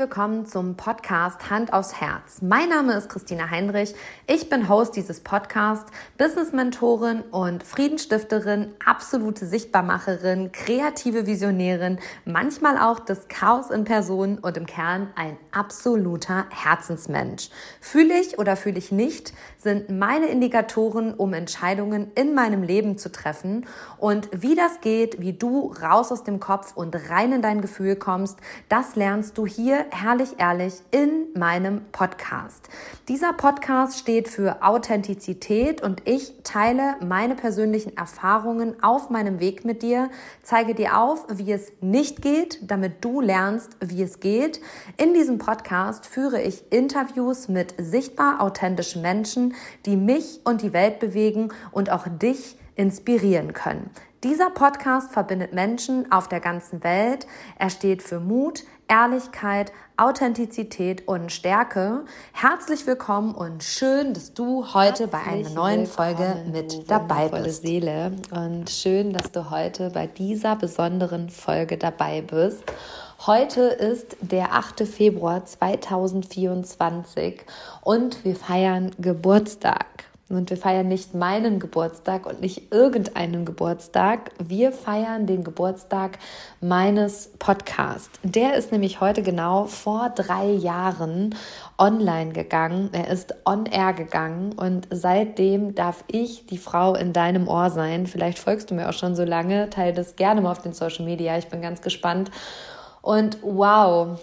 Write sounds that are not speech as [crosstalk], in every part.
Willkommen zum Podcast Hand aufs Herz. Mein Name ist Christina Heinrich. Ich bin Host dieses Podcasts, Business-Mentorin und Friedensstifterin, absolute Sichtbarmacherin, kreative Visionärin, manchmal auch das Chaos in Person und im Kern ein absoluter Herzensmensch. Fühle ich oder fühle ich nicht, sind meine Indikatoren, um Entscheidungen in meinem Leben zu treffen. Und wie das geht, wie du raus aus dem Kopf und rein in dein Gefühl kommst, das lernst du hier herrlich ehrlich in meinem Podcast. Dieser Podcast steht für Authentizität und ich teile meine persönlichen Erfahrungen auf meinem Weg mit dir, zeige dir auf, wie es nicht geht, damit du lernst, wie es geht. In diesem Podcast führe ich Interviews mit sichtbar authentischen Menschen, die mich und die Welt bewegen und auch dich inspirieren können. Dieser Podcast verbindet Menschen auf der ganzen Welt. Er steht für Mut, Ehrlichkeit, Authentizität und Stärke. Herzlich willkommen und schön, dass du heute Herzlich bei einer neuen Folge mit dabei bist. Seele und schön, dass du heute bei dieser besonderen Folge dabei bist. Heute ist der 8. Februar 2024 und wir feiern Geburtstag. Und wir feiern nicht meinen Geburtstag und nicht irgendeinen Geburtstag. Wir feiern den Geburtstag meines Podcasts. Der ist nämlich heute genau vor drei Jahren online gegangen. Er ist on air gegangen und seitdem darf ich die Frau in deinem Ohr sein. Vielleicht folgst du mir auch schon so lange. Teile das gerne mal auf den Social Media. Ich bin ganz gespannt. Und wow,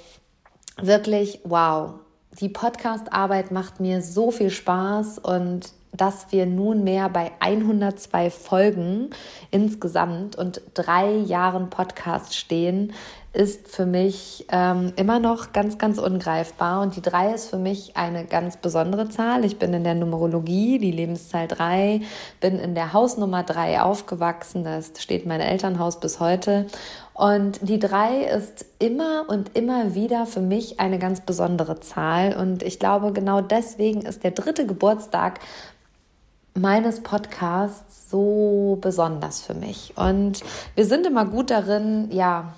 wirklich wow. Die Podcast-Arbeit macht mir so viel Spaß und dass wir nunmehr bei 102 Folgen insgesamt und drei Jahren Podcast stehen, ist für mich ähm, immer noch ganz, ganz ungreifbar. Und die drei ist für mich eine ganz besondere Zahl. Ich bin in der Numerologie, die Lebenszahl drei, bin in der Hausnummer drei aufgewachsen. Da steht mein Elternhaus bis heute. Und die drei ist immer und immer wieder für mich eine ganz besondere Zahl. Und ich glaube, genau deswegen ist der dritte Geburtstag meines Podcasts so besonders für mich. Und wir sind immer gut darin, ja,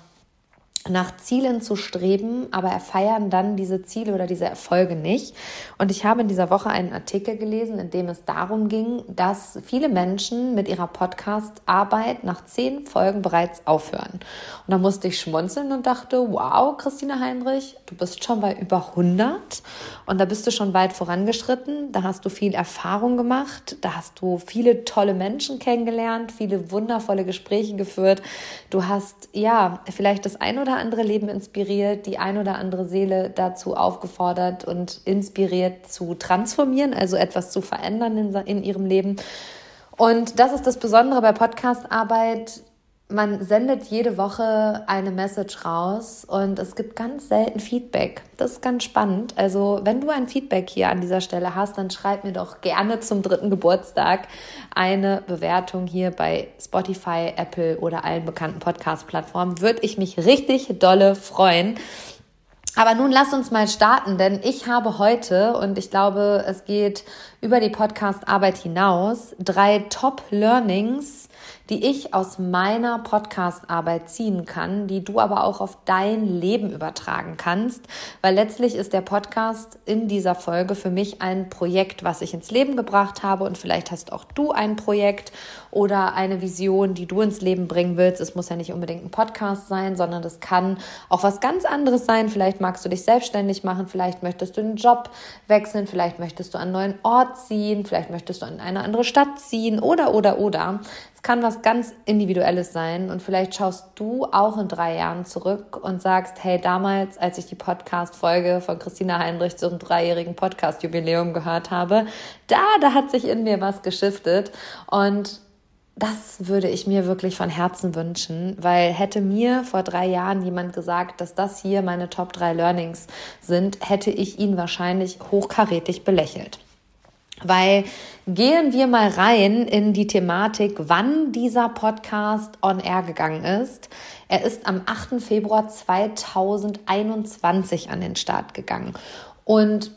nach Zielen zu streben, aber feiern dann diese Ziele oder diese Erfolge nicht. Und ich habe in dieser Woche einen Artikel gelesen, in dem es darum ging, dass viele Menschen mit ihrer Podcast-Arbeit nach zehn Folgen bereits aufhören. Und da musste ich schmunzeln und dachte, wow, Christina Heinrich, du bist schon bei über 100 und da bist du schon weit vorangeschritten. Da hast du viel Erfahrung gemacht, da hast du viele tolle Menschen kennengelernt, viele wundervolle Gespräche geführt. Du hast, ja, vielleicht das ein oder oder andere Leben inspiriert, die ein oder andere Seele dazu aufgefordert und inspiriert zu transformieren, also etwas zu verändern in, in ihrem Leben. Und das ist das Besondere bei Podcastarbeit man sendet jede Woche eine Message raus und es gibt ganz selten Feedback. Das ist ganz spannend. Also, wenn du ein Feedback hier an dieser Stelle hast, dann schreib mir doch gerne zum dritten Geburtstag eine Bewertung hier bei Spotify, Apple oder allen bekannten Podcast-Plattformen. Würde ich mich richtig dolle freuen. Aber nun lass uns mal starten, denn ich habe heute, und ich glaube, es geht über die Podcast-Arbeit hinaus, drei Top-Learnings, die ich aus meiner Podcast-Arbeit ziehen kann, die du aber auch auf dein Leben übertragen kannst, weil letztlich ist der Podcast in dieser Folge für mich ein Projekt, was ich ins Leben gebracht habe und vielleicht hast auch du ein Projekt oder eine Vision, die du ins Leben bringen willst. Es muss ja nicht unbedingt ein Podcast sein, sondern das kann auch was ganz anderes sein. Vielleicht magst du dich selbstständig machen, vielleicht möchtest du einen Job wechseln, vielleicht möchtest du an einen neuen Ort ziehen, vielleicht möchtest du in eine andere Stadt ziehen oder, oder, oder. Es kann was ganz Individuelles sein und vielleicht schaust du auch in drei Jahren zurück und sagst, hey, damals, als ich die Podcast-Folge von Christina Heinrich zum dreijährigen Podcast-Jubiläum gehört habe, da, da hat sich in mir was geschiftet und das würde ich mir wirklich von Herzen wünschen, weil hätte mir vor drei Jahren jemand gesagt, dass das hier meine Top 3 Learnings sind, hätte ich ihn wahrscheinlich hochkarätig belächelt. Weil gehen wir mal rein in die Thematik, wann dieser Podcast on air gegangen ist. Er ist am 8. Februar 2021 an den Start gegangen. Und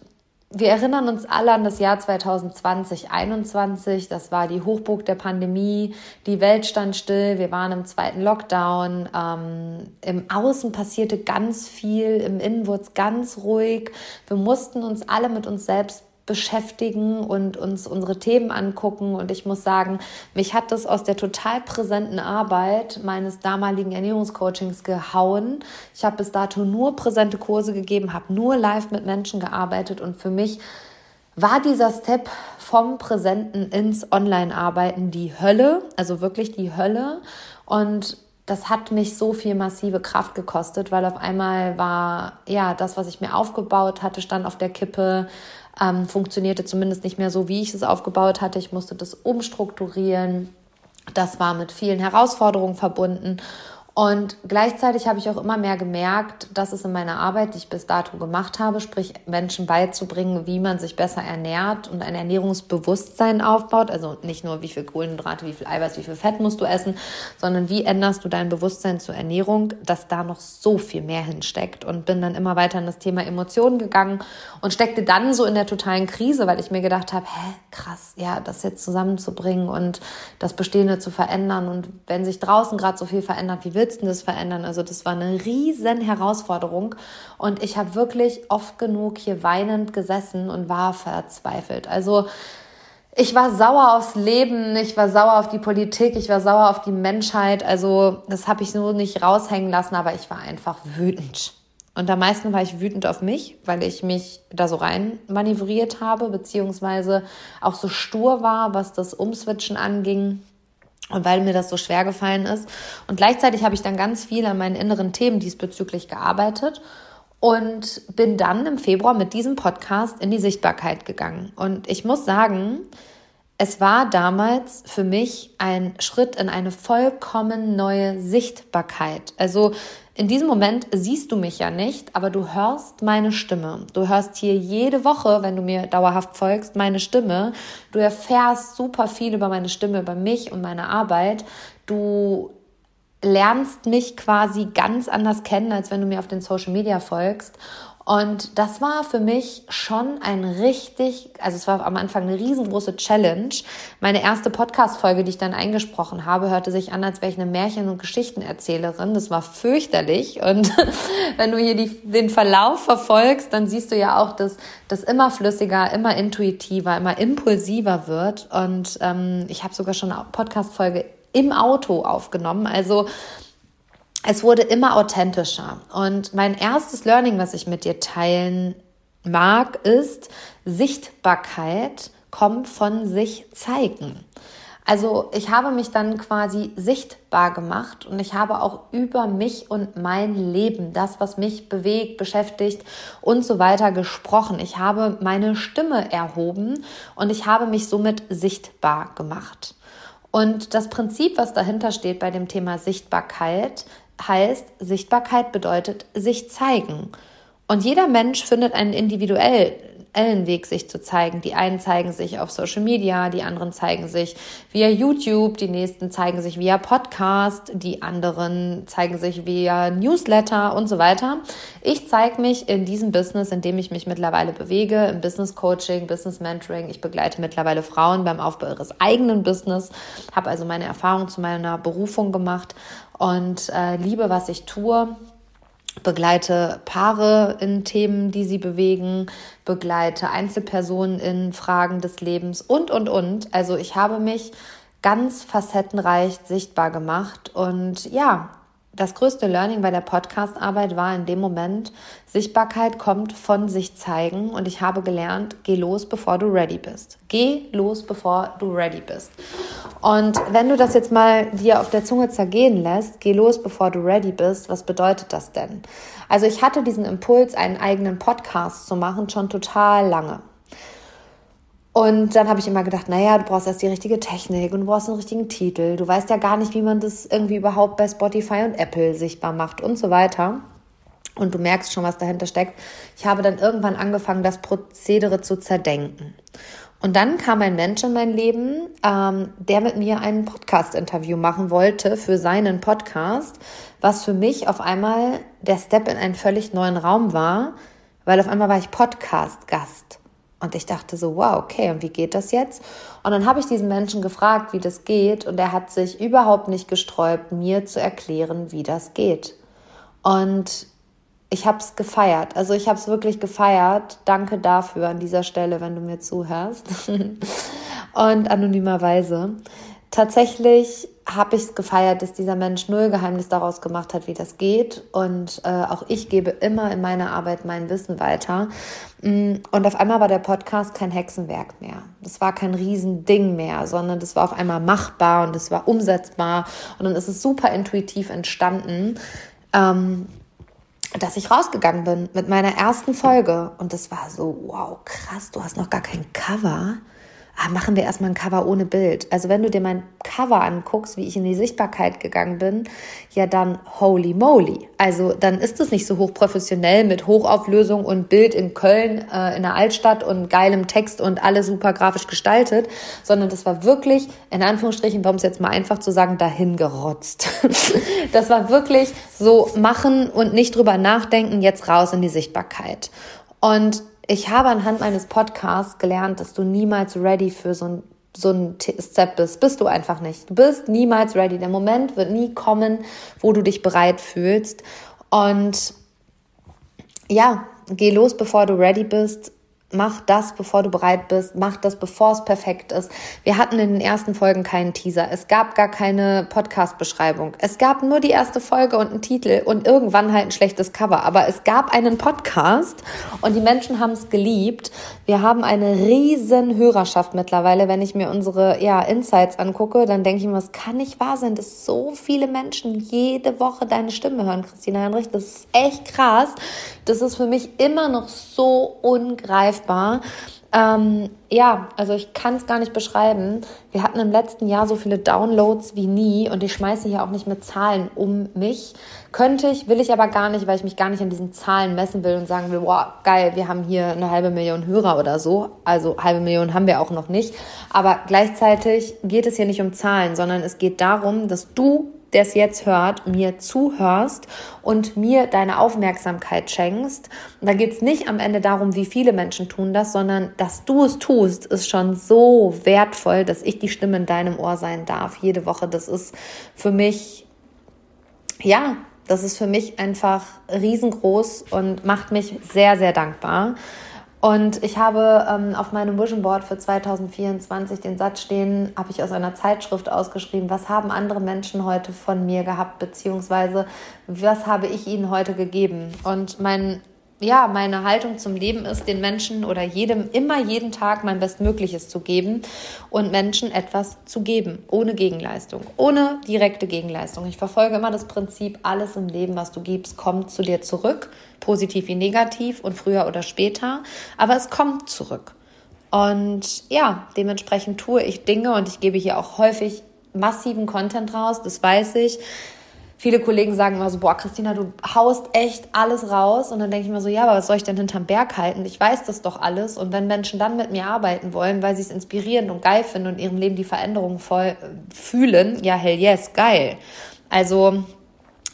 wir erinnern uns alle an das Jahr 2020, 2021. Das war die Hochburg der Pandemie. Die Welt stand still. Wir waren im zweiten Lockdown. Ähm, Im Außen passierte ganz viel. Im Innen wurde es ganz ruhig. Wir mussten uns alle mit uns selbst beschäftigen und uns unsere Themen angucken. Und ich muss sagen, mich hat das aus der total präsenten Arbeit meines damaligen Ernährungscoachings gehauen. Ich habe bis dato nur präsente Kurse gegeben, habe nur live mit Menschen gearbeitet und für mich war dieser Step vom Präsenten ins Online-Arbeiten die Hölle, also wirklich die Hölle. Und das hat mich so viel massive Kraft gekostet, weil auf einmal war ja das, was ich mir aufgebaut hatte, stand auf der Kippe ähm, funktionierte zumindest nicht mehr so, wie ich es aufgebaut hatte. Ich musste das umstrukturieren. Das war mit vielen Herausforderungen verbunden. Und gleichzeitig habe ich auch immer mehr gemerkt, dass es in meiner Arbeit, die ich bis dato gemacht habe, sprich Menschen beizubringen, wie man sich besser ernährt und ein Ernährungsbewusstsein aufbaut. Also nicht nur, wie viel Kohlenhydrate, wie viel Eiweiß, wie viel Fett musst du essen, sondern wie änderst du dein Bewusstsein zur Ernährung, dass da noch so viel mehr hinsteckt. Und bin dann immer weiter in das Thema Emotionen gegangen und steckte dann so in der totalen Krise, weil ich mir gedacht habe, hä, krass, ja, das jetzt zusammenzubringen und das Bestehende zu verändern. Und wenn sich draußen gerade so viel verändert, wie will willst verändern? Also das war eine riesen Herausforderung und ich habe wirklich oft genug hier weinend gesessen und war verzweifelt. Also ich war sauer aufs Leben, ich war sauer auf die Politik, ich war sauer auf die Menschheit. Also das habe ich nur nicht raushängen lassen, aber ich war einfach wütend. Und am meisten war ich wütend auf mich, weil ich mich da so rein manövriert habe, beziehungsweise auch so stur war, was das Umswitchen anging. Und weil mir das so schwer gefallen ist. Und gleichzeitig habe ich dann ganz viel an meinen inneren Themen diesbezüglich gearbeitet und bin dann im Februar mit diesem Podcast in die Sichtbarkeit gegangen. Und ich muss sagen, es war damals für mich ein Schritt in eine vollkommen neue Sichtbarkeit. Also in diesem Moment siehst du mich ja nicht, aber du hörst meine Stimme. Du hörst hier jede Woche, wenn du mir dauerhaft folgst, meine Stimme. Du erfährst super viel über meine Stimme, über mich und meine Arbeit. Du lernst mich quasi ganz anders kennen, als wenn du mir auf den Social Media folgst. Und das war für mich schon ein richtig, also es war am Anfang eine riesengroße Challenge. Meine erste Podcast-Folge, die ich dann eingesprochen habe, hörte sich an, als wäre ich eine Märchen- und Geschichtenerzählerin. Das war fürchterlich. Und [laughs] wenn du hier die, den Verlauf verfolgst, dann siehst du ja auch, dass das immer flüssiger, immer intuitiver, immer impulsiver wird. Und ähm, ich habe sogar schon eine Podcast-Folge im Auto aufgenommen. Also es wurde immer authentischer. Und mein erstes Learning, was ich mit dir teilen mag, ist, Sichtbarkeit kommt von sich zeigen. Also ich habe mich dann quasi sichtbar gemacht und ich habe auch über mich und mein Leben, das, was mich bewegt, beschäftigt und so weiter gesprochen. Ich habe meine Stimme erhoben und ich habe mich somit sichtbar gemacht. Und das Prinzip, was dahinter steht bei dem Thema Sichtbarkeit, heißt, Sichtbarkeit bedeutet sich zeigen. Und jeder Mensch findet einen individuellen Weg, sich zu zeigen. Die einen zeigen sich auf Social Media, die anderen zeigen sich via YouTube, die nächsten zeigen sich via Podcast, die anderen zeigen sich via Newsletter und so weiter. Ich zeige mich in diesem Business, in dem ich mich mittlerweile bewege, im Business Coaching, Business Mentoring. Ich begleite mittlerweile Frauen beim Aufbau ihres eigenen Business, habe also meine Erfahrung zu meiner Berufung gemacht und äh, liebe, was ich tue. Begleite Paare in Themen, die sie bewegen, begleite Einzelpersonen in Fragen des Lebens und, und, und. Also ich habe mich ganz facettenreich sichtbar gemacht und ja, das größte Learning bei der Podcast-Arbeit war in dem Moment, Sichtbarkeit kommt von sich zeigen und ich habe gelernt, geh los, bevor du ready bist. Geh los, bevor du ready bist. Und wenn du das jetzt mal dir auf der Zunge zergehen lässt, geh los, bevor du ready bist, was bedeutet das denn? Also ich hatte diesen Impuls, einen eigenen Podcast zu machen, schon total lange. Und dann habe ich immer gedacht, naja, du brauchst erst die richtige Technik und du brauchst einen richtigen Titel. Du weißt ja gar nicht, wie man das irgendwie überhaupt bei Spotify und Apple sichtbar macht und so weiter. Und du merkst schon, was dahinter steckt. Ich habe dann irgendwann angefangen, das Prozedere zu zerdenken. Und dann kam ein Mensch in mein Leben, ähm, der mit mir ein Podcast-Interview machen wollte für seinen Podcast, was für mich auf einmal der Step in einen völlig neuen Raum war, weil auf einmal war ich Podcast-Gast. Und ich dachte so, wow, okay, und wie geht das jetzt? Und dann habe ich diesen Menschen gefragt, wie das geht. Und er hat sich überhaupt nicht gesträubt, mir zu erklären, wie das geht. Und ich habe es gefeiert. Also ich habe es wirklich gefeiert. Danke dafür an dieser Stelle, wenn du mir zuhörst. [laughs] und anonymerweise. Tatsächlich habe ich es gefeiert, dass dieser Mensch null Geheimnis daraus gemacht hat, wie das geht. Und äh, auch ich gebe immer in meiner Arbeit mein Wissen weiter. Mm, und auf einmal war der Podcast kein Hexenwerk mehr. Das war kein Riesending mehr, sondern das war auf einmal machbar und es war umsetzbar. Und dann ist es super intuitiv entstanden. Ähm, dass ich rausgegangen bin mit meiner ersten Folge. Und das war so, wow, krass, du hast noch gar kein Cover ah, machen wir erstmal ein Cover ohne Bild. Also wenn du dir mein Cover anguckst, wie ich in die Sichtbarkeit gegangen bin, ja dann holy moly. Also dann ist es nicht so hochprofessionell mit Hochauflösung und Bild in Köln äh, in der Altstadt und geilem Text und alles super grafisch gestaltet, sondern das war wirklich, in Anführungsstrichen, warum es jetzt mal einfach zu sagen, dahin gerotzt. [laughs] das war wirklich so machen und nicht drüber nachdenken, jetzt raus in die Sichtbarkeit. Und ich habe anhand meines Podcasts gelernt, dass du niemals ready für so ein so ein Step bist, bist du einfach nicht. Du bist niemals ready. Der Moment wird nie kommen, wo du dich bereit fühlst. Und ja, geh los, bevor du ready bist mach das, bevor du bereit bist, mach das, bevor es perfekt ist. Wir hatten in den ersten Folgen keinen Teaser. Es gab gar keine Podcast-Beschreibung. Es gab nur die erste Folge und einen Titel und irgendwann halt ein schlechtes Cover. Aber es gab einen Podcast und die Menschen haben es geliebt. Wir haben eine riesen Hörerschaft mittlerweile. Wenn ich mir unsere ja, Insights angucke, dann denke ich mir, es kann nicht wahr sein, dass so viele Menschen jede Woche deine Stimme hören, Christina Heinrich. Das ist echt krass. Das ist für mich immer noch so ungreifbar. Ähm, ja, also ich kann es gar nicht beschreiben. Wir hatten im letzten Jahr so viele Downloads wie nie und ich schmeiße hier auch nicht mit Zahlen um mich. Könnte ich, will ich aber gar nicht, weil ich mich gar nicht an diesen Zahlen messen will und sagen will, wow, geil, wir haben hier eine halbe Million Hörer oder so. Also halbe Million haben wir auch noch nicht. Aber gleichzeitig geht es hier nicht um Zahlen, sondern es geht darum, dass du der es jetzt hört, mir zuhörst und mir deine Aufmerksamkeit schenkst. Und da geht es nicht am Ende darum, wie viele Menschen tun das, sondern dass du es tust, ist schon so wertvoll, dass ich die Stimme in deinem Ohr sein darf. Jede Woche, das ist für mich, ja, das ist für mich einfach riesengroß und macht mich sehr, sehr dankbar. Und ich habe ähm, auf meinem Vision Board für 2024 den Satz stehen, habe ich aus einer Zeitschrift ausgeschrieben, was haben andere Menschen heute von mir gehabt, beziehungsweise was habe ich ihnen heute gegeben. Und mein ja, meine Haltung zum Leben ist, den Menschen oder jedem immer jeden Tag mein Bestmögliches zu geben und Menschen etwas zu geben, ohne Gegenleistung, ohne direkte Gegenleistung. Ich verfolge immer das Prinzip, alles im Leben, was du gibst, kommt zu dir zurück, positiv wie negativ und früher oder später, aber es kommt zurück. Und ja, dementsprechend tue ich Dinge und ich gebe hier auch häufig massiven Content raus, das weiß ich viele Kollegen sagen immer so, boah, Christina, du haust echt alles raus. Und dann denke ich mir so, ja, aber was soll ich denn hinterm Berg halten? Ich weiß das doch alles. Und wenn Menschen dann mit mir arbeiten wollen, weil sie es inspirierend und geil finden und ihrem Leben die Veränderung voll äh, fühlen, ja, hell yes, geil. Also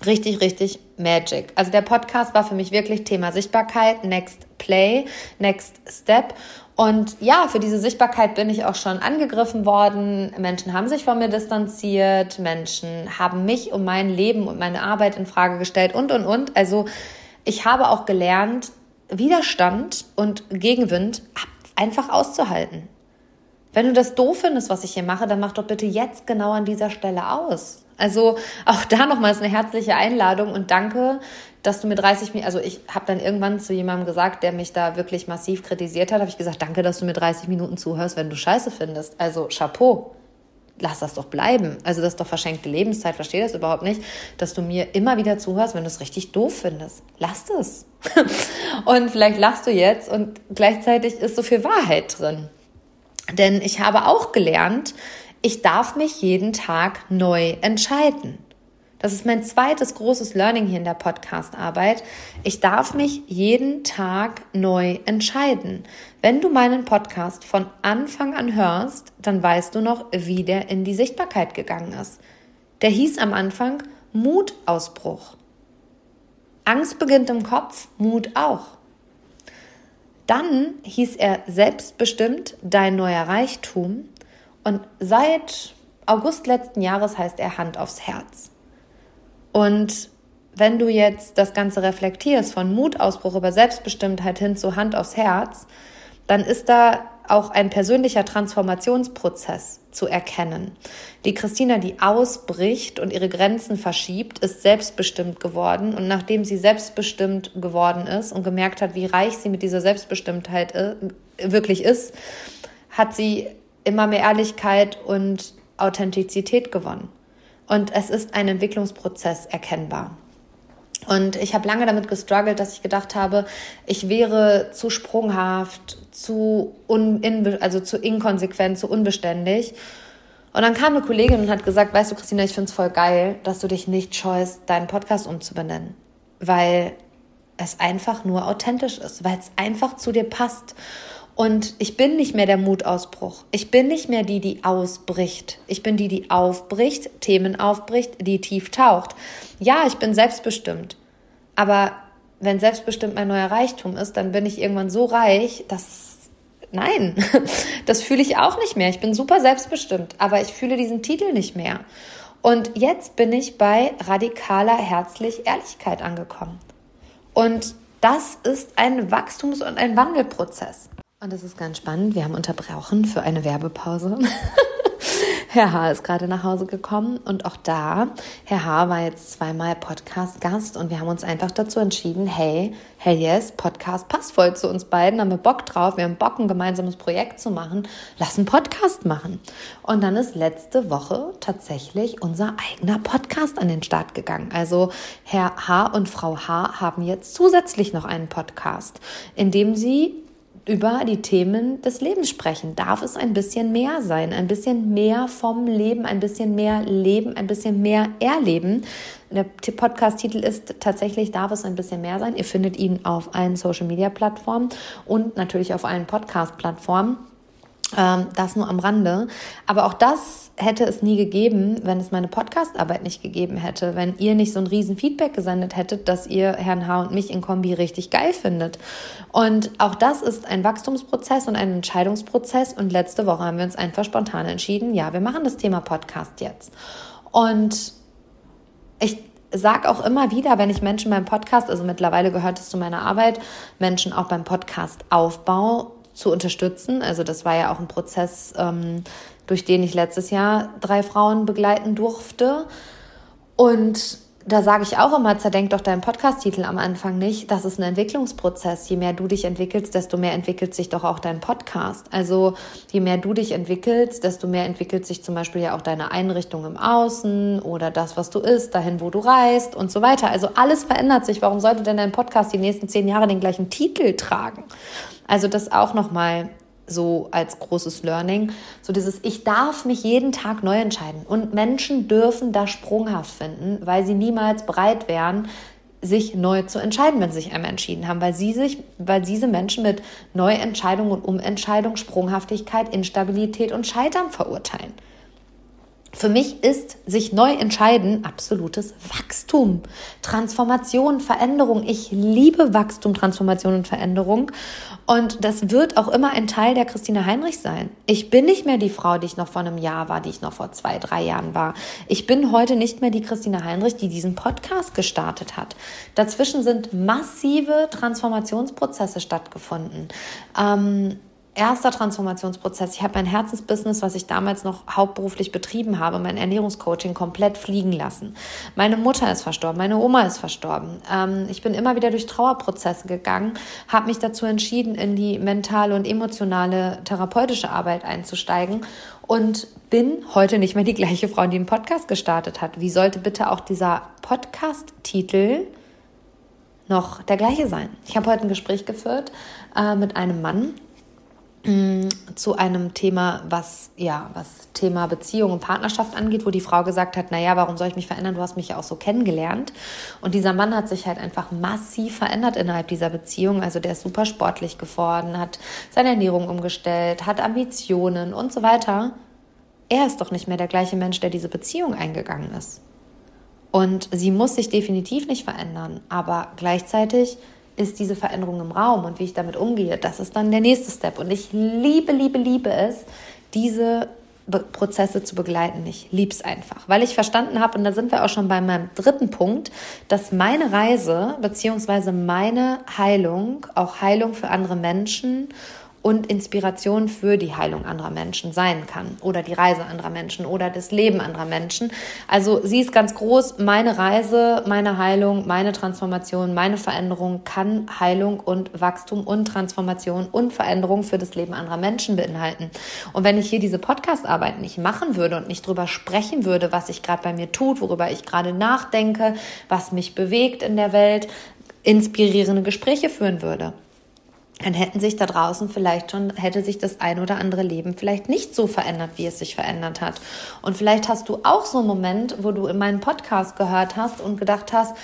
richtig, richtig Magic. Also der Podcast war für mich wirklich Thema Sichtbarkeit, Next Play, Next Step. Und ja, für diese Sichtbarkeit bin ich auch schon angegriffen worden. Menschen haben sich von mir distanziert, Menschen haben mich um mein Leben und meine Arbeit in Frage gestellt und und und. Also ich habe auch gelernt, Widerstand und Gegenwind einfach auszuhalten. Wenn du das doof findest, was ich hier mache, dann mach doch bitte jetzt genau an dieser Stelle aus. Also auch da nochmals eine herzliche Einladung und danke, dass du mir 30 Minuten, also ich habe dann irgendwann zu jemandem gesagt, der mich da wirklich massiv kritisiert hat, habe ich gesagt, danke, dass du mir 30 Minuten zuhörst, wenn du Scheiße findest. Also Chapeau. Lass das doch bleiben. Also das ist doch verschenkte Lebenszeit. Verstehe das überhaupt nicht, dass du mir immer wieder zuhörst, wenn du es richtig doof findest. Lass das. [laughs] und vielleicht lachst du jetzt und gleichzeitig ist so viel Wahrheit drin. Denn ich habe auch gelernt, ich darf mich jeden Tag neu entscheiden. Das ist mein zweites großes Learning hier in der Podcast-Arbeit. Ich darf mich jeden Tag neu entscheiden. Wenn du meinen Podcast von Anfang an hörst, dann weißt du noch, wie der in die Sichtbarkeit gegangen ist. Der hieß am Anfang Mutausbruch. Angst beginnt im Kopf, Mut auch. dann hieß er selbstbestimmt dein neuer Reichtum. Und seit August letzten Jahres heißt er Hand aufs Herz. Und wenn du jetzt das Ganze reflektierst von Mutausbruch über Selbstbestimmtheit hin zu Hand aufs Herz, dann ist da auch ein persönlicher Transformationsprozess zu erkennen. Die Christina, die ausbricht und ihre Grenzen verschiebt, ist selbstbestimmt geworden. Und nachdem sie selbstbestimmt geworden ist und gemerkt hat, wie reich sie mit dieser Selbstbestimmtheit äh, wirklich ist, hat sie immer mehr Ehrlichkeit und Authentizität gewonnen. Und es ist ein Entwicklungsprozess erkennbar. Und ich habe lange damit gestruggelt, dass ich gedacht habe, ich wäre zu sprunghaft, zu, un, in, also zu inkonsequent, zu unbeständig. Und dann kam eine Kollegin und hat gesagt, weißt du, Christina, ich finde es voll geil, dass du dich nicht scheust, deinen Podcast umzubenennen. Weil es einfach nur authentisch ist, weil es einfach zu dir passt. Und ich bin nicht mehr der Mutausbruch. Ich bin nicht mehr die, die ausbricht. Ich bin die, die aufbricht, Themen aufbricht, die tief taucht. Ja, ich bin selbstbestimmt. Aber wenn selbstbestimmt mein neuer Reichtum ist, dann bin ich irgendwann so reich, dass nein, [laughs] das fühle ich auch nicht mehr. Ich bin super selbstbestimmt, aber ich fühle diesen Titel nicht mehr. Und jetzt bin ich bei radikaler herzlich Ehrlichkeit angekommen. Und das ist ein Wachstums- und ein Wandelprozess. Und das ist ganz spannend. Wir haben unterbrochen für eine Werbepause. [laughs] Herr H. ist gerade nach Hause gekommen und auch da, Herr H. war jetzt zweimal Podcast-Gast und wir haben uns einfach dazu entschieden, hey, hey yes, Podcast passt voll zu uns beiden, haben wir Bock drauf, wir haben Bock, ein gemeinsames Projekt zu machen, lass einen Podcast machen. Und dann ist letzte Woche tatsächlich unser eigener Podcast an den Start gegangen. Also Herr H. und Frau H. haben jetzt zusätzlich noch einen Podcast, in dem sie über die Themen des Lebens sprechen. Darf es ein bisschen mehr sein, ein bisschen mehr vom Leben, ein bisschen mehr Leben, ein bisschen mehr Erleben. Der Podcast-Titel ist tatsächlich Darf es ein bisschen mehr sein. Ihr findet ihn auf allen Social-Media-Plattformen und natürlich auf allen Podcast-Plattformen. Ähm, das nur am Rande. Aber auch das hätte es nie gegeben, wenn es meine Podcastarbeit nicht gegeben hätte, wenn ihr nicht so ein riesen Feedback gesendet hättet, dass ihr Herrn H. und mich in Kombi richtig geil findet. Und auch das ist ein Wachstumsprozess und ein Entscheidungsprozess. Und letzte Woche haben wir uns einfach spontan entschieden, ja, wir machen das Thema Podcast jetzt. Und ich sage auch immer wieder, wenn ich Menschen beim Podcast, also mittlerweile gehört es zu meiner Arbeit, Menschen auch beim Podcast Aufbau zu unterstützen. Also das war ja auch ein Prozess, ähm, durch den ich letztes Jahr drei Frauen begleiten durfte. Und da sage ich auch immer, zerdenk doch deinen Podcast-Titel am Anfang nicht. Das ist ein Entwicklungsprozess. Je mehr du dich entwickelst, desto mehr entwickelt sich doch auch dein Podcast. Also je mehr du dich entwickelst, desto mehr entwickelt sich zum Beispiel ja auch deine Einrichtung im Außen oder das, was du isst, dahin, wo du reist und so weiter. Also alles verändert sich. Warum sollte denn dein Podcast die nächsten zehn Jahre den gleichen Titel tragen? Also das auch nochmal so als großes Learning. So dieses, ich darf mich jeden Tag neu entscheiden. Und Menschen dürfen das sprunghaft finden, weil sie niemals bereit wären, sich neu zu entscheiden, wenn sie sich einmal entschieden haben, weil sie sich, weil diese Menschen mit Neuentscheidung und Umentscheidung, Sprunghaftigkeit, Instabilität und Scheitern verurteilen. Für mich ist sich neu entscheiden absolutes Wachstum, Transformation, Veränderung. Ich liebe Wachstum, Transformation und Veränderung. Und das wird auch immer ein Teil der Christina Heinrich sein. Ich bin nicht mehr die Frau, die ich noch vor einem Jahr war, die ich noch vor zwei, drei Jahren war. Ich bin heute nicht mehr die Christina Heinrich, die diesen Podcast gestartet hat. Dazwischen sind massive Transformationsprozesse stattgefunden. Ähm, erster Transformationsprozess. Ich habe mein Herzensbusiness, was ich damals noch hauptberuflich betrieben habe, mein Ernährungscoaching komplett fliegen lassen. Meine Mutter ist verstorben, meine Oma ist verstorben. Ähm, ich bin immer wieder durch Trauerprozesse gegangen, habe mich dazu entschieden, in die mentale und emotionale therapeutische Arbeit einzusteigen und bin heute nicht mehr die gleiche Frau, die einen Podcast gestartet hat. Wie sollte bitte auch dieser Podcast-Titel noch der gleiche sein? Ich habe heute ein Gespräch geführt äh, mit einem Mann, zu einem Thema, was ja, was Thema Beziehung und Partnerschaft angeht, wo die Frau gesagt hat, naja, warum soll ich mich verändern? Du hast mich ja auch so kennengelernt. Und dieser Mann hat sich halt einfach massiv verändert innerhalb dieser Beziehung. Also der ist super sportlich geworden, hat seine Ernährung umgestellt, hat Ambitionen und so weiter. Er ist doch nicht mehr der gleiche Mensch, der diese Beziehung eingegangen ist. Und sie muss sich definitiv nicht verändern, aber gleichzeitig ist diese Veränderung im Raum und wie ich damit umgehe, das ist dann der nächste Step. Und ich liebe, liebe, liebe es, diese Be Prozesse zu begleiten. Ich liebe es einfach, weil ich verstanden habe, und da sind wir auch schon bei meinem dritten Punkt, dass meine Reise bzw. meine Heilung auch Heilung für andere Menschen und Inspiration für die Heilung anderer Menschen sein kann oder die Reise anderer Menschen oder das Leben anderer Menschen. Also sie ist ganz groß, meine Reise, meine Heilung, meine Transformation, meine Veränderung kann Heilung und Wachstum und Transformation und Veränderung für das Leben anderer Menschen beinhalten. Und wenn ich hier diese Podcastarbeit nicht machen würde und nicht drüber sprechen würde, was sich gerade bei mir tut, worüber ich gerade nachdenke, was mich bewegt in der Welt, inspirierende Gespräche führen würde, dann hätten sich da draußen vielleicht schon, hätte sich das ein oder andere Leben vielleicht nicht so verändert, wie es sich verändert hat. Und vielleicht hast du auch so einen Moment, wo du in meinen Podcast gehört hast und gedacht hast,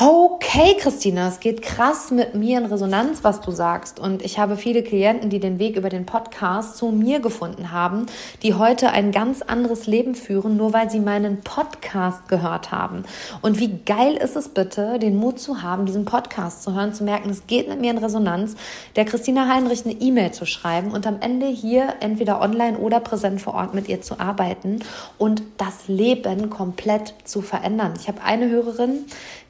okay, Christina, es geht krass mit mir in Resonanz, was du sagst. Und ich habe viele Klienten, die den Weg über den Podcast zu mir gefunden haben, die heute ein ganz anderes Leben führen, nur weil sie meinen Podcast gehört haben. Und wie geil ist es bitte, den Mut zu haben, diesen Podcast zu hören, zu merken, es geht mit mir in Resonanz, der Christina Heinrich eine E-Mail zu schreiben und am Ende hier entweder online oder präsent vor Ort mit ihr zu arbeiten und das Leben komplett zu verändern. Ich habe eine Hörerin,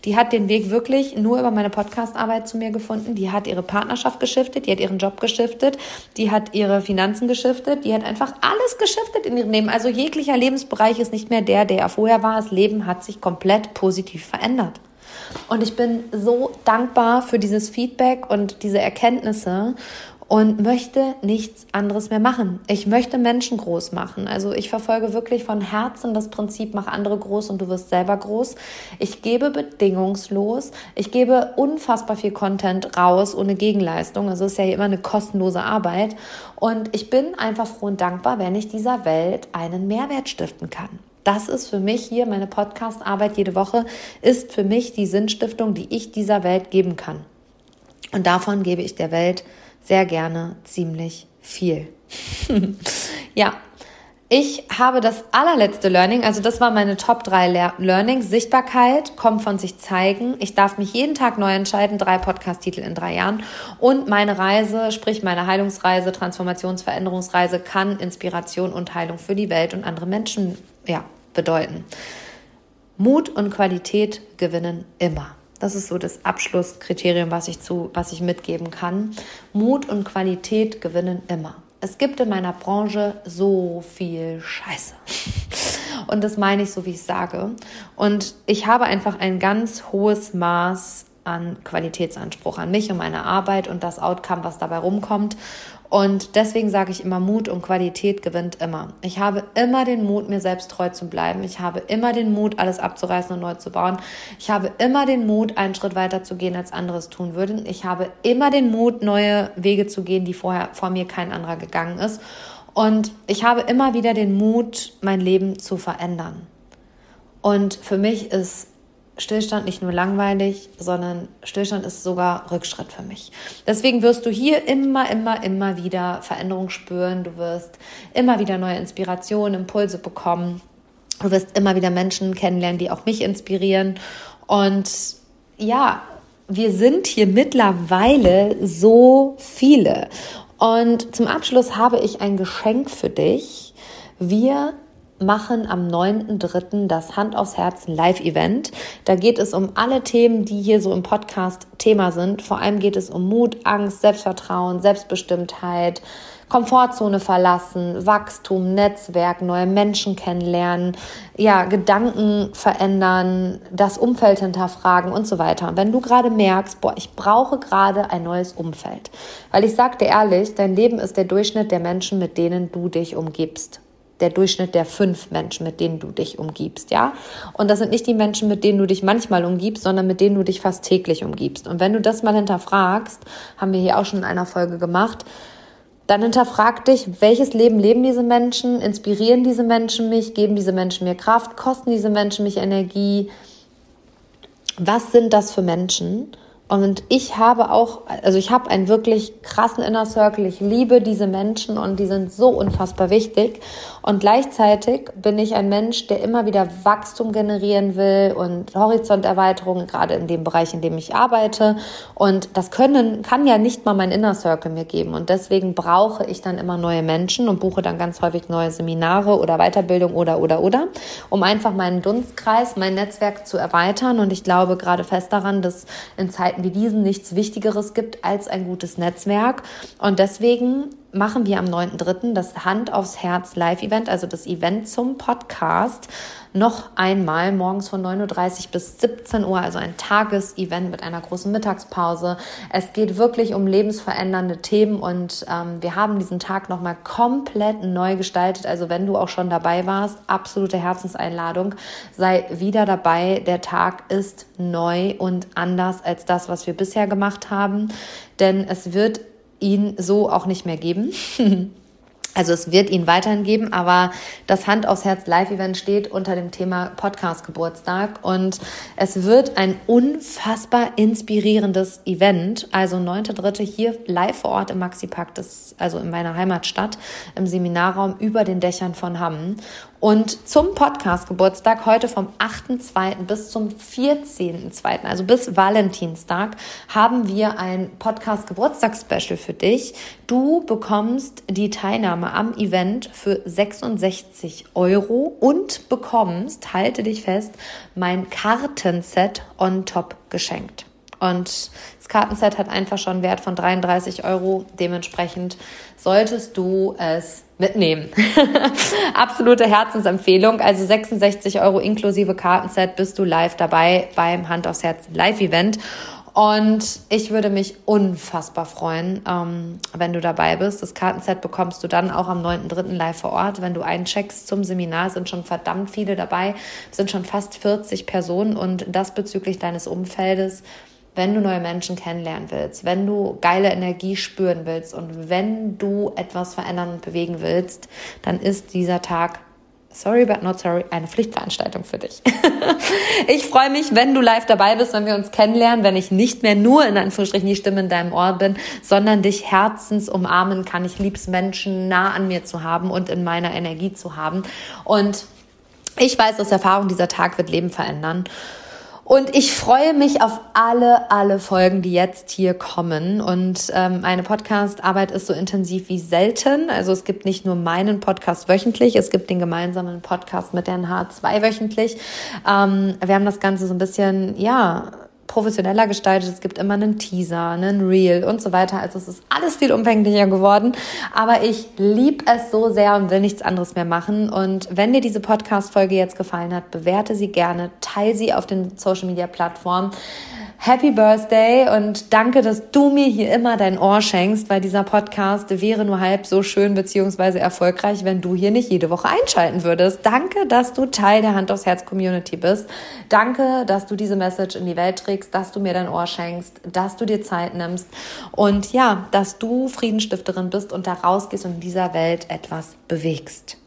die hat den Weg wirklich nur über meine Podcastarbeit zu mir gefunden. Die hat ihre Partnerschaft geschiftet, die hat ihren Job geschiftet, die hat ihre Finanzen geschiftet, die hat einfach alles geschiftet in ihrem Leben. Also jeglicher Lebensbereich ist nicht mehr der, der er vorher war. Das Leben hat sich komplett positiv verändert. Und ich bin so dankbar für dieses Feedback und diese Erkenntnisse und möchte nichts anderes mehr machen. Ich möchte Menschen groß machen. Also ich verfolge wirklich von Herzen das Prinzip, mach andere groß und du wirst selber groß. Ich gebe bedingungslos. Ich gebe unfassbar viel Content raus ohne Gegenleistung. Also es ist ja immer eine kostenlose Arbeit. Und ich bin einfach froh und dankbar, wenn ich dieser Welt einen Mehrwert stiften kann. Das ist für mich hier meine Podcast-Arbeit jede Woche, ist für mich die Sinnstiftung, die ich dieser Welt geben kann. Und davon gebe ich der Welt sehr gerne ziemlich viel. [laughs] ja, ich habe das allerletzte Learning, also das war meine Top 3 Learnings. Sichtbarkeit, kommt von sich zeigen. Ich darf mich jeden Tag neu entscheiden, drei Podcast-Titel in drei Jahren. Und meine Reise, sprich meine Heilungsreise, Transformationsveränderungsreise, kann Inspiration und Heilung für die Welt und andere Menschen ja, bedeuten. Mut und Qualität gewinnen immer. Das ist so das Abschlusskriterium, was ich, zu, was ich mitgeben kann. Mut und Qualität gewinnen immer. Es gibt in meiner Branche so viel Scheiße. Und das meine ich so, wie ich sage. Und ich habe einfach ein ganz hohes Maß an Qualitätsanspruch an mich und meine Arbeit und das Outcome, was dabei rumkommt. Und deswegen sage ich immer, Mut und Qualität gewinnt immer. Ich habe immer den Mut, mir selbst treu zu bleiben. Ich habe immer den Mut, alles abzureißen und neu zu bauen. Ich habe immer den Mut, einen Schritt weiter zu gehen, als andere es tun würden. Ich habe immer den Mut, neue Wege zu gehen, die vorher vor mir kein anderer gegangen ist. Und ich habe immer wieder den Mut, mein Leben zu verändern. Und für mich ist Stillstand nicht nur langweilig, sondern Stillstand ist sogar Rückschritt für mich. Deswegen wirst du hier immer, immer, immer wieder Veränderung spüren. Du wirst immer wieder neue Inspirationen, Impulse bekommen. Du wirst immer wieder Menschen kennenlernen, die auch mich inspirieren. Und ja, wir sind hier mittlerweile so viele. Und zum Abschluss habe ich ein Geschenk für dich. Wir machen am 9.3. das Hand aufs Herzen Live-Event. Da geht es um alle Themen, die hier so im Podcast Thema sind. Vor allem geht es um Mut, Angst, Selbstvertrauen, Selbstbestimmtheit, Komfortzone verlassen, Wachstum, Netzwerk, neue Menschen kennenlernen, ja, Gedanken verändern, das Umfeld hinterfragen und so weiter. Und wenn du gerade merkst, boah, ich brauche gerade ein neues Umfeld, weil ich sag dir ehrlich, dein Leben ist der Durchschnitt der Menschen, mit denen du dich umgibst der Durchschnitt der fünf Menschen, mit denen du dich umgibst, ja? Und das sind nicht die Menschen, mit denen du dich manchmal umgibst, sondern mit denen du dich fast täglich umgibst. Und wenn du das mal hinterfragst, haben wir hier auch schon in einer Folge gemacht, dann hinterfrag dich, welches Leben leben diese Menschen, inspirieren diese Menschen mich, geben diese Menschen mir Kraft, kosten diese Menschen mich Energie? Was sind das für Menschen? Und ich habe auch, also ich habe einen wirklich krassen Inner Circle. Ich liebe diese Menschen und die sind so unfassbar wichtig. Und gleichzeitig bin ich ein Mensch, der immer wieder Wachstum generieren will und Horizonterweiterung, gerade in dem Bereich, in dem ich arbeite. Und das können, kann ja nicht mal mein Inner Circle mir geben. Und deswegen brauche ich dann immer neue Menschen und buche dann ganz häufig neue Seminare oder Weiterbildung oder, oder, oder, um einfach meinen Dunstkreis, mein Netzwerk zu erweitern. Und ich glaube gerade fest daran, dass in Zeiten Zeiten wie diesen nichts Wichtigeres gibt als ein gutes Netzwerk. Und deswegen machen wir am 9.3. das Hand aufs Herz Live-Event, also das Event zum Podcast, noch einmal morgens von 9.30 Uhr bis 17 Uhr, also ein Tagesevent mit einer großen Mittagspause. Es geht wirklich um lebensverändernde Themen und ähm, wir haben diesen Tag nochmal komplett neu gestaltet. Also wenn du auch schon dabei warst, absolute Herzenseinladung, sei wieder dabei. Der Tag ist neu und anders als das, was wir bisher gemacht haben, denn es wird ihn so auch nicht mehr geben. [laughs] Also es wird ihn weiterhin geben, aber das Hand aufs Herz Live-Event steht unter dem Thema Podcast Geburtstag und es wird ein unfassbar inspirierendes Event. Also 9.3. hier live vor Ort im Maxi-Park, also in meiner Heimatstadt, im Seminarraum über den Dächern von Hamm. Und zum Podcast-Geburtstag heute vom 8.2. bis zum 14.2., also bis Valentinstag, haben wir ein Podcast-Geburtstagsspecial für dich. Du bekommst die Teilnahme am Event für 66 Euro und bekommst, halte dich fest, mein Kartenset on top geschenkt. Und das Kartenset hat einfach schon einen Wert von 33 Euro. Dementsprechend solltest du es mitnehmen. [laughs] Absolute Herzensempfehlung. Also 66 Euro inklusive Kartenset bist du live dabei beim Hand aufs Herz Live-Event. Und ich würde mich unfassbar freuen, ähm, wenn du dabei bist. Das Kartenset bekommst du dann auch am 9.3. live vor Ort. Wenn du eincheckst zum Seminar, sind schon verdammt viele dabei, sind schon fast 40 Personen und das bezüglich deines Umfeldes wenn du neue Menschen kennenlernen willst, wenn du geile Energie spüren willst und wenn du etwas verändern und bewegen willst, dann ist dieser Tag Sorry but not sorry, eine Pflichtveranstaltung für dich. [laughs] ich freue mich, wenn du live dabei bist, wenn wir uns kennenlernen, wenn ich nicht mehr nur in Anführungsstrichen die Stimme in deinem Ohr bin, sondern dich herzens umarmen kann. Ich lieb's Menschen nah an mir zu haben und in meiner Energie zu haben. Und ich weiß aus Erfahrung, dieser Tag wird Leben verändern. Und ich freue mich auf alle, alle Folgen, die jetzt hier kommen. Und ähm, meine Podcast-Arbeit ist so intensiv wie selten. Also es gibt nicht nur meinen Podcast wöchentlich, es gibt den gemeinsamen Podcast mit der NH2 wöchentlich. Ähm, wir haben das Ganze so ein bisschen, ja, professioneller gestaltet. Es gibt immer einen Teaser, einen Reel und so weiter. Also es ist alles viel umfänglicher geworden. Aber ich liebe es so sehr und will nichts anderes mehr machen. Und wenn dir diese Podcast-Folge jetzt gefallen hat, bewerte sie gerne, teile sie auf den Social-Media-Plattformen. Happy Birthday und danke, dass du mir hier immer dein Ohr schenkst, weil dieser Podcast wäre nur halb so schön beziehungsweise erfolgreich, wenn du hier nicht jede Woche einschalten würdest. Danke, dass du Teil der Hand aufs Herz Community bist. Danke, dass du diese Message in die Welt trägst, dass du mir dein Ohr schenkst, dass du dir Zeit nimmst und ja, dass du Friedensstifterin bist und da rausgehst und in dieser Welt etwas bewegst.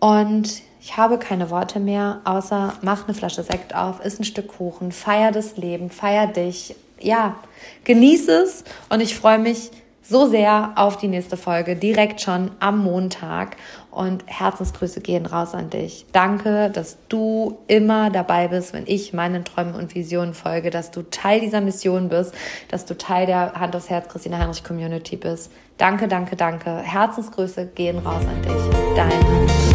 Und ich habe keine Worte mehr, außer mach eine Flasche Sekt auf, isst ein Stück Kuchen, feier das Leben, feier dich. Ja, genieß es und ich freue mich so sehr auf die nächste Folge, direkt schon am Montag. Und Herzensgrüße gehen raus an dich. Danke, dass du immer dabei bist, wenn ich meinen Träumen und Visionen folge, dass du Teil dieser Mission bist, dass du Teil der Hand aufs Herz Christina Heinrich Community bist. Danke, danke, danke. Herzensgrüße gehen raus an dich. Dein